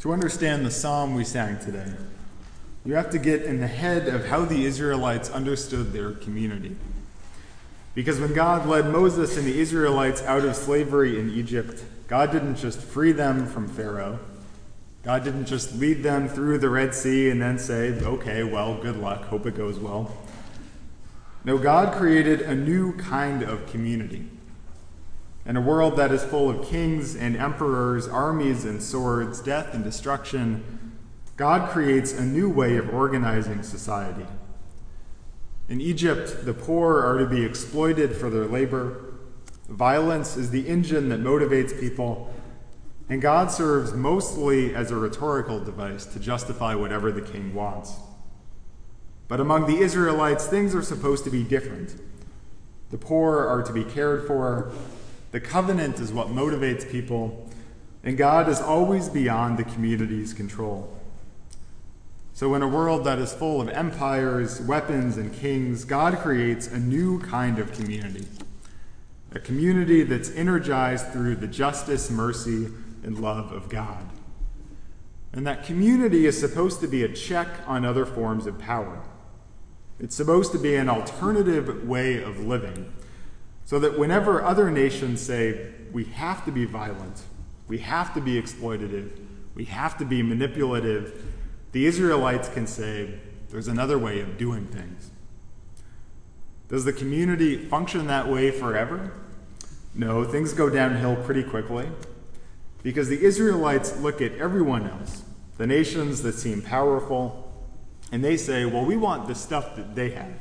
To understand the psalm we sang today, you have to get in the head of how the Israelites understood their community. Because when God led Moses and the Israelites out of slavery in Egypt, God didn't just free them from Pharaoh. God didn't just lead them through the Red Sea and then say, okay, well, good luck, hope it goes well. No, God created a new kind of community. In a world that is full of kings and emperors, armies and swords, death and destruction, God creates a new way of organizing society. In Egypt, the poor are to be exploited for their labor. Violence is the engine that motivates people, and God serves mostly as a rhetorical device to justify whatever the king wants. But among the Israelites, things are supposed to be different. The poor are to be cared for, the covenant is what motivates people, and God is always beyond the community's control. So, in a world that is full of empires, weapons, and kings, God creates a new kind of community. A community that's energized through the justice, mercy, and love of God. And that community is supposed to be a check on other forms of power. It's supposed to be an alternative way of living so that whenever other nations say, we have to be violent, we have to be exploitative, we have to be manipulative, the Israelites can say, there's another way of doing things. Does the community function that way forever? No, things go downhill pretty quickly because the Israelites look at everyone else, the nations that seem powerful, and they say, well, we want the stuff that they have.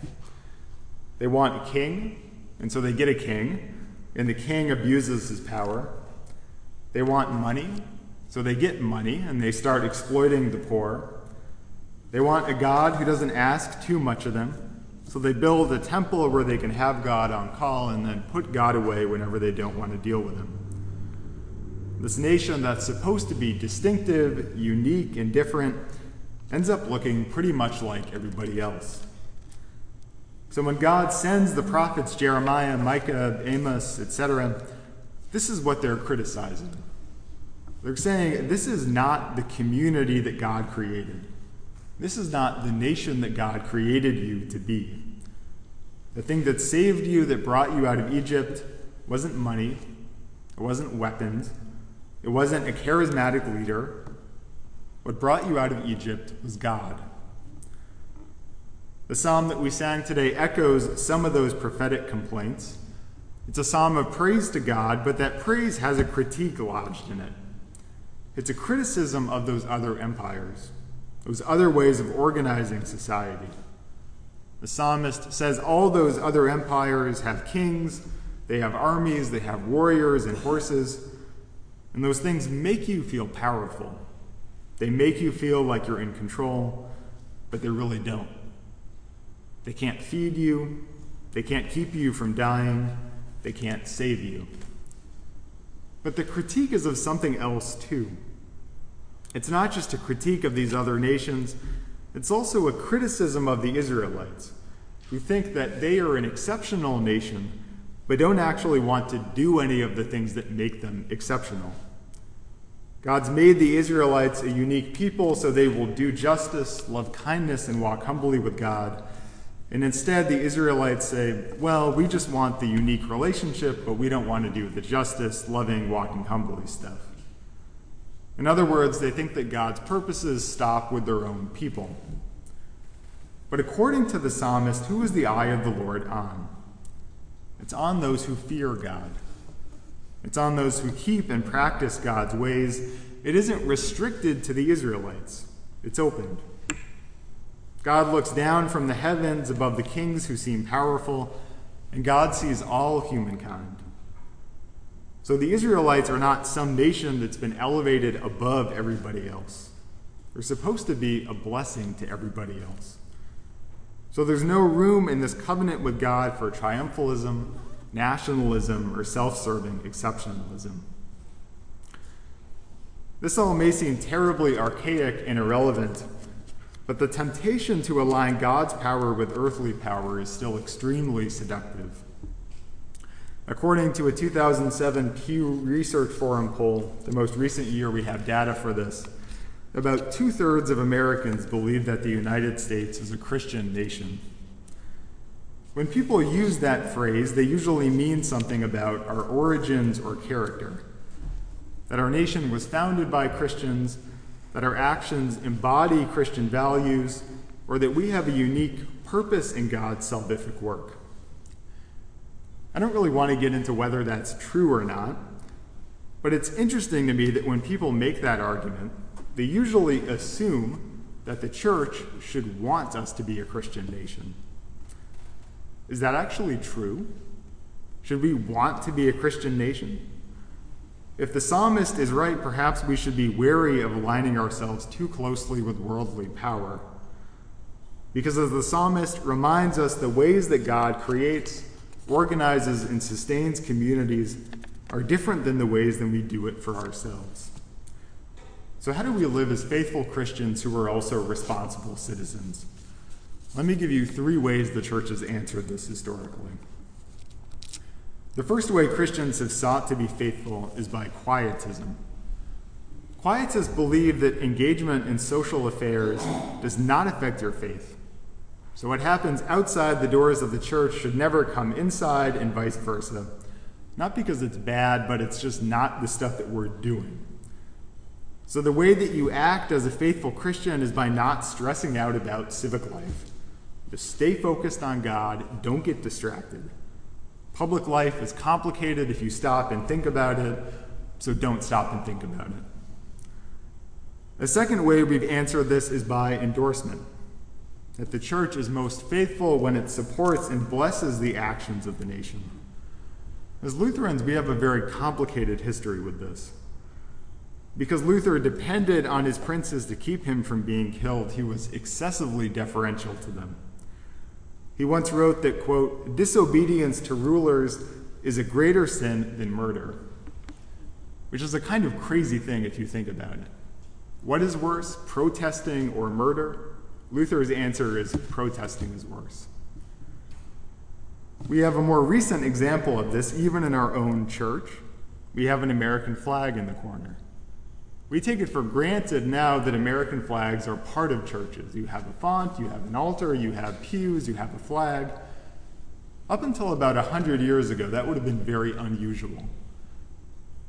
They want a king, and so they get a king, and the king abuses his power. They want money, so they get money, and they start exploiting the poor. They want a God who doesn't ask too much of them, so they build a temple where they can have God on call and then put God away whenever they don't want to deal with him. This nation that's supposed to be distinctive, unique, and different ends up looking pretty much like everybody else. So when God sends the prophets Jeremiah, Micah, Amos, etc., this is what they're criticizing. They're saying this is not the community that God created. This is not the nation that God created you to be. The thing that saved you, that brought you out of Egypt, wasn't money, it wasn't weapons, it wasn't a charismatic leader. What brought you out of Egypt was God. The psalm that we sang today echoes some of those prophetic complaints. It's a psalm of praise to God, but that praise has a critique lodged in it. It's a criticism of those other empires, those other ways of organizing society. The psalmist says all those other empires have kings, they have armies, they have warriors and horses, and those things make you feel powerful. They make you feel like you're in control, but they really don't. They can't feed you. They can't keep you from dying. They can't save you. But the critique is of something else, too. It's not just a critique of these other nations, it's also a criticism of the Israelites, who think that they are an exceptional nation, but don't actually want to do any of the things that make them exceptional. God's made the Israelites a unique people so they will do justice, love kindness, and walk humbly with God. And instead, the Israelites say, well, we just want the unique relationship, but we don't want to do the justice, loving, walking humbly stuff. In other words, they think that God's purposes stop with their own people. But according to the psalmist, who is the eye of the Lord on? It's on those who fear God. It's on those who keep and practice God's ways. It isn't restricted to the Israelites, it's opened. God looks down from the heavens above the kings who seem powerful, and God sees all humankind. So the Israelites are not some nation that's been elevated above everybody else. They're supposed to be a blessing to everybody else. So there's no room in this covenant with God for triumphalism, nationalism, or self serving exceptionalism. This all may seem terribly archaic and irrelevant, but the temptation to align God's power with earthly power is still extremely seductive. According to a 2007 Pew Research Forum poll, the most recent year we have data for this, about two thirds of Americans believe that the United States is a Christian nation. When people use that phrase, they usually mean something about our origins or character. That our nation was founded by Christians, that our actions embody Christian values, or that we have a unique purpose in God's salvific work. I don't really want to get into whether that's true or not, but it's interesting to me that when people make that argument, they usually assume that the church should want us to be a Christian nation. Is that actually true? Should we want to be a Christian nation? If the psalmist is right, perhaps we should be wary of aligning ourselves too closely with worldly power. Because as the psalmist reminds us, the ways that God creates, organizes, and sustains communities are different than the ways that we do it for ourselves. So, how do we live as faithful Christians who are also responsible citizens? Let me give you three ways the church has answered this historically. The first way Christians have sought to be faithful is by quietism. Quietists believe that engagement in social affairs does not affect your faith. So, what happens outside the doors of the church should never come inside, and vice versa. Not because it's bad, but it's just not the stuff that we're doing. So, the way that you act as a faithful Christian is by not stressing out about civic life. Just stay focused on God, don't get distracted. Public life is complicated if you stop and think about it, so don't stop and think about it. The second way we've answered this is by endorsement. That the church is most faithful when it supports and blesses the actions of the nation. As Lutherans, we have a very complicated history with this. Because Luther depended on his princes to keep him from being killed, he was excessively deferential to them. He once wrote that, quote, disobedience to rulers is a greater sin than murder, which is a kind of crazy thing if you think about it. What is worse, protesting or murder? Luther's answer is protesting is worse. We have a more recent example of this even in our own church. We have an American flag in the corner. We take it for granted now that American flags are part of churches. You have a font, you have an altar, you have pews, you have a flag. Up until about 100 years ago, that would have been very unusual.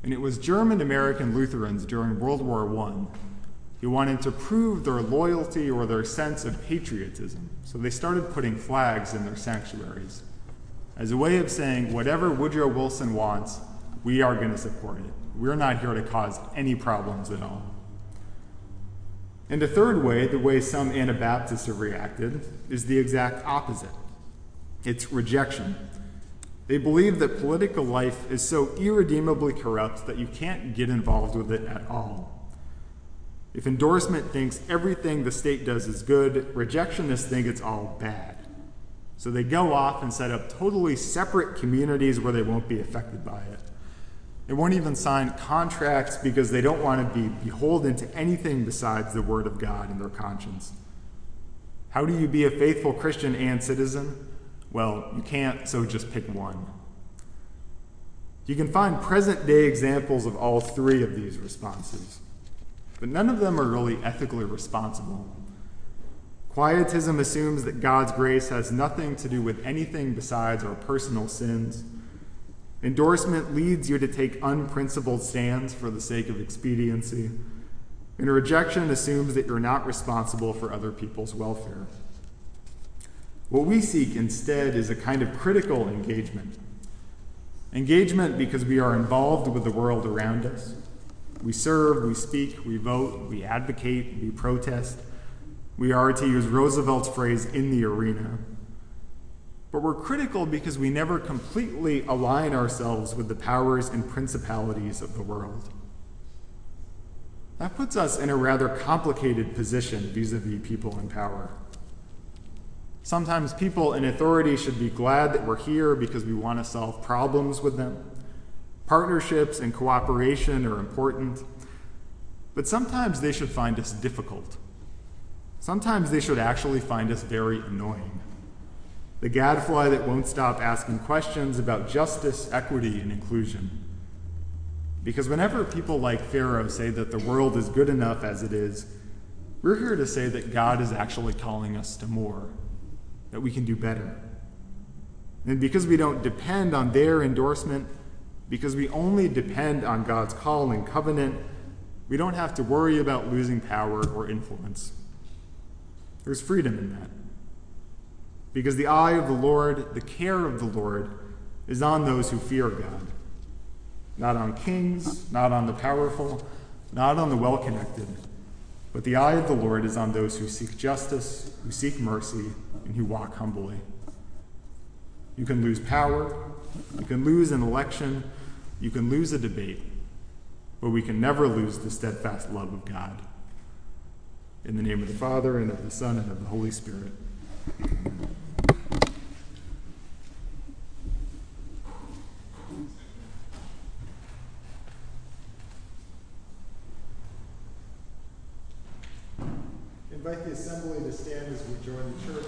And it was German American Lutherans during World War I who wanted to prove their loyalty or their sense of patriotism. So they started putting flags in their sanctuaries as a way of saying, whatever Woodrow Wilson wants, we are going to support it. We're not here to cause any problems at all. And the third way, the way some Anabaptists have reacted, is the exact opposite it's rejection. They believe that political life is so irredeemably corrupt that you can't get involved with it at all. If endorsement thinks everything the state does is good, rejectionists think it's all bad. So they go off and set up totally separate communities where they won't be affected by it. They won't even sign contracts because they don't want to be beholden to anything besides the Word of God in their conscience. How do you be a faithful Christian and citizen? Well, you can't, so just pick one. You can find present day examples of all three of these responses, but none of them are really ethically responsible. Quietism assumes that God's grace has nothing to do with anything besides our personal sins. Endorsement leads you to take unprincipled stands for the sake of expediency. And rejection assumes that you're not responsible for other people's welfare. What we seek instead is a kind of critical engagement. Engagement because we are involved with the world around us. We serve, we speak, we vote, we advocate, we protest. We are, to use Roosevelt's phrase, in the arena. But we're critical because we never completely align ourselves with the powers and principalities of the world. That puts us in a rather complicated position vis a vis people in power. Sometimes people in authority should be glad that we're here because we want to solve problems with them. Partnerships and cooperation are important, but sometimes they should find us difficult. Sometimes they should actually find us very annoying. The gadfly that won't stop asking questions about justice, equity, and inclusion. Because whenever people like Pharaoh say that the world is good enough as it is, we're here to say that God is actually calling us to more, that we can do better. And because we don't depend on their endorsement, because we only depend on God's call and covenant, we don't have to worry about losing power or influence. There's freedom in that. Because the eye of the Lord, the care of the Lord, is on those who fear God. Not on kings, not on the powerful, not on the well connected, but the eye of the Lord is on those who seek justice, who seek mercy, and who walk humbly. You can lose power, you can lose an election, you can lose a debate, but we can never lose the steadfast love of God. In the name of the Father, and of the Son, and of the Holy Spirit. invite the assembly to stand as we join the church